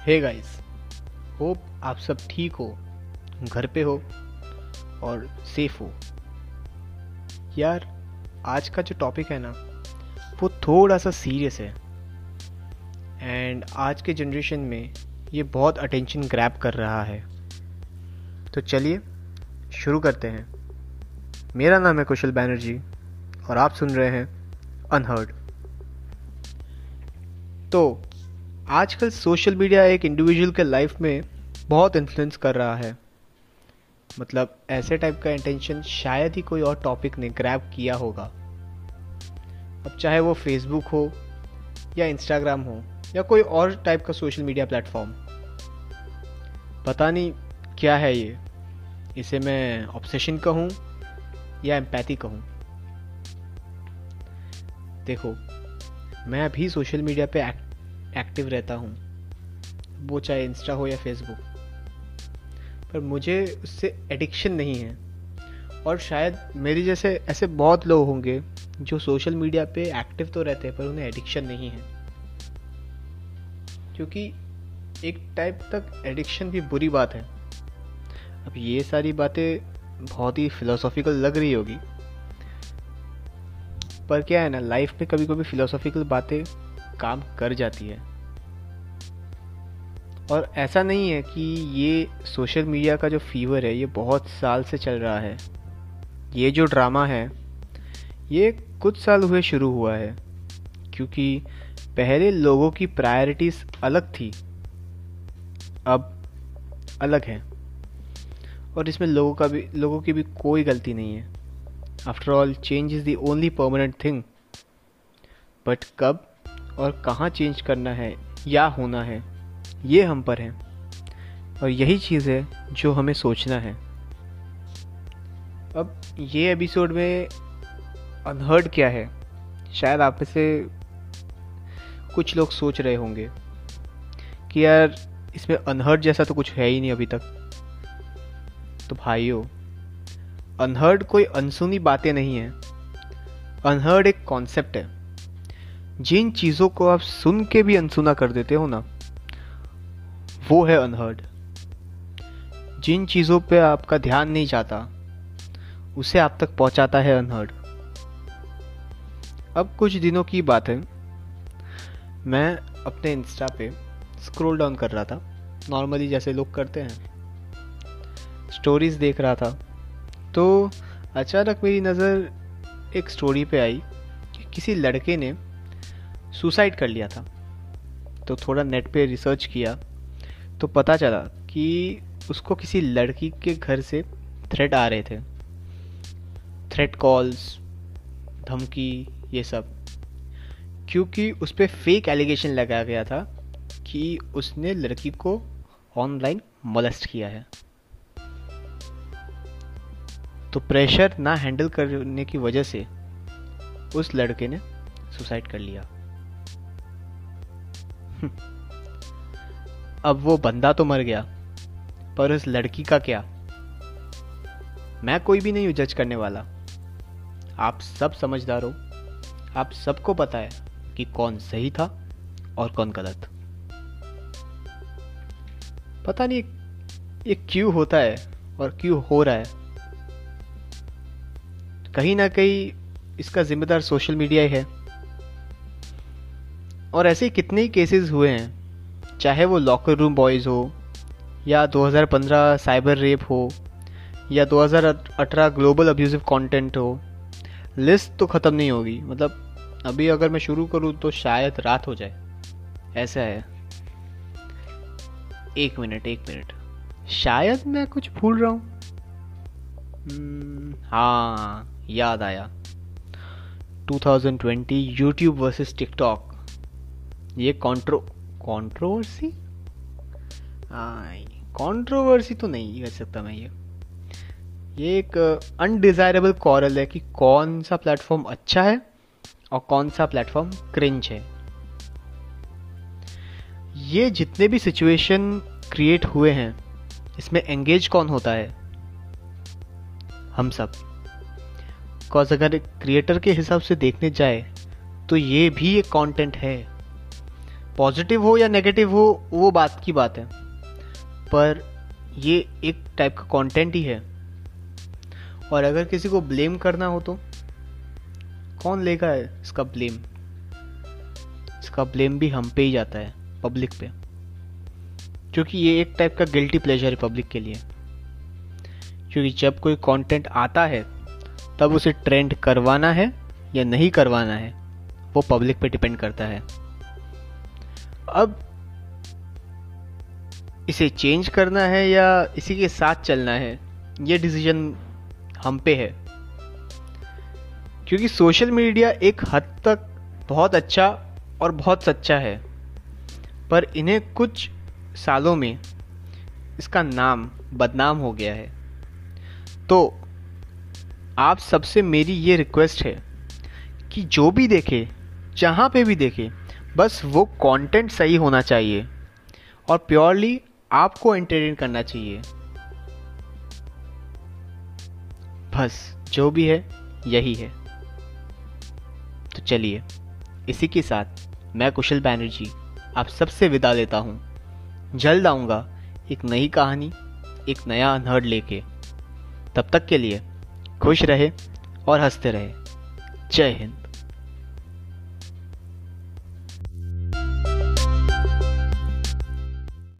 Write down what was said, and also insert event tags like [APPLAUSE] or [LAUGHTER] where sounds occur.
Hey guys hope आप सब ठीक हो, घर पे हो और सेफ़ हो। यार, आज का जो टॉपिक है ना, वो थोड़ा सा सीरियस है। एंड आज के जनरेशन में ये बहुत अटेंशन ग्रैब कर रहा है। तो चलिए, शुरू करते हैं। मेरा नाम है कुशल बैनर्जी और आप सुन रहे हैं अनहर्ड तो आजकल सोशल मीडिया एक इंडिविजुअल के लाइफ में बहुत इन्फ्लुएंस कर रहा है। मतलब ऐसे टाइप का इंटेंशन शायद ही कोई और टॉपिक ने ग्रैब किया होगा। अब चाहे वो फेसबुक हो या इंस्टाग्राम हो या कोई और टाइप का सोशल मीडिया प्लेटफॉर्म पता नहीं क्या है ये। इसे मैं ऑब्सेशन कहूँ या एम्पैथी कहूँ। देखो, मैं अभी सोशल मीडिया पे एक्टिव रहता हूँ, वो चाहे इंस्टा हो या फेसबुक। पर मुझे उससे एडिक्शन नहीं है। और शायद मेरी जैसे ऐसे बहुत लोग होंगे जो सोशल मीडिया पे एक्टिव तो रहते हैं, पर उन्हें एडिक्शन नहीं है। क्योंकि एक टाइप तक एडिक्शन भी बुरी बात है। अब ये सारी बातें बहुत ही फिलोसॉफिकल लग रही होगी। पर क्या है ना लाइफ में कभी कभी फिलोसॉफिकल बातें काम कर जाती है। और ऐसा नहीं है कि ये सोशल मीडिया का जो फीवर है, ये बहुत साल से चल रहा है। ये जो ड्रामा है, ये कुछ साल हुए शुरू हुआ है, क्योंकि पहले लोगों की प्रायोरिटीज अलग थी, अब अलग है। और इसमें लोगों का भी, लोगों की भी कोई गलती नहीं है। After all change is the only permanent thing but कब? और कहाँ चेंज करना है, या होना है, ये हम पर है। और यही चीज़ है जो हमें सोचना है। अब ये एपिसोड में अनहर्ड क्या है? शायद आप से कुछ लोग सोच रहे होंगे कि यार, इसमें अनहर्ड जैसा तो कुछ है ही नहीं अभी तक। तो भाइयों अनहर्ड कोई अनसुनी बातें नहीं है। अनहर्ड एक कॉन्सेप्ट है। जिन चीज़ों को आप सुन के भी अनसुना कर देते हो ना, वो है अनहर्ड जिन चीज़ों पे आपका ध्यान नहीं जाता, उसे आप तक पहुंचाता है अनहर्ड अब कुछ दिनों की बात है। मैं अपने इंस्टा पे स्क्रॉल डाउन कर रहा था। नॉर्मली जैसे लोग करते हैं। स्टोरीज देख रहा था। तो अचानक मेरी नज़र एक स्टोरी पे आई कि किसी लड़के ने सुसाइड कर लिया था। तो थोड़ा नेट पे रिसर्च किया तो पता चला कि उसको किसी लड़की के घर से थ्रेट आ रहे थे। थ्रेट कॉल्स धमकी, ये सब। क्योंकि उस पर फेक एलिगेशन लगाया गया था कि उसने लड़की को ऑनलाइन मलस्ट किया है। तो प्रेशर ना हैंडल करने की वजह से उस लड़के ने सुसाइड कर लिया। [LAUGHS] अब वो बंदा तो मर गया, पर उस लड़की का क्या? मैं कोई भी नहीं हूँ जज करने वाला। आप सब समझदार हो। आप सबको पता है कि कौन सही था और कौन गलत। पता नहीं ये क्यों होता है और क्यों हो रहा है। कहीं ना कहीं इसका जिम्मेदार सोशल मीडिया ही है। और ऐसे कितने केसेस हुए हैं चाहे वो लॉकर रूम बॉयज़ हो या 2015 साइबर रेप हो या 2018 ग्लोबल अब्यूजिव कंटेंट हो लिस्ट तो ख़त्म नहीं होगी। मतलब अभी अगर मैं शुरू करूँ तो शायद रात हो जाए। ऐसा है। एक मिनट एक मिनट। शायद मैं कुछ भूल रहा हूँ। हम्म, हाँ याद आया। 2020 यूट्यूब वर्सेस टिकटॉक ये कॉन्ट्रो कॉन्ट्रोवर्सी कॉन्ट्रोवर्सी तो नहीं कह सकता मैं ये। ये एक अनडिजायरेबल कॉरल है कि कौन सा प्लेटफॉर्म अच्छा है और कौन सा प्लेटफॉर्म क्रिंच है। ये जितने भी सिचुएशन क्रिएट हुए हैं, इसमें एंगेज कौन होता है? हम सब। बिकॉज़ अगर क्रिएटर के हिसाब से देखने जाए तो ये भी एक कंटेंट है। पॉजिटिव हो या नेगेटिव हो, वो बात की बात है। पर ये एक टाइप का कंटेंट ही है। और अगर किसी को ब्लेम करना हो तो कौन लेगा है इसका ब्लेम इसका ब्लेम भी हम पे ही जाता है पब्लिक पे। क्योंकि ये एक टाइप का गिल्टी प्लेजर है पब्लिक के लिए। क्योंकि जब कोई कंटेंट आता है, तब उसे ट्रेंड करवाना है या नहीं करवाना है, वो पब्लिक पे डिपेंड करता है। अब इसे चेंज करना है या इसी के साथ चलना है, ये डिसीज़न हम पे है। क्योंकि सोशल मीडिया एक हद तक बहुत अच्छा और बहुत सच्चा है, पर इन्हें कुछ सालों में इसका नाम बदनाम हो गया है। तो आप सबसे मेरी ये रिक्वेस्ट है कि जो भी देखे, जहाँ पे भी देखे बस वो कंटेंट सही होना चाहिए और प्योरली आपको एंटरटेन करना चाहिए। बस, जो भी है, यही है। तो चलिए, इसी के साथ मैं कुशल बैनर्जी आप सबसे विदा लेता हूँ। जल्द आऊँगा एक नई कहानी, एक नया अनहर्ड लेके। तब तक के लिए खुश रहे और हँसते रहे। जय हिंद।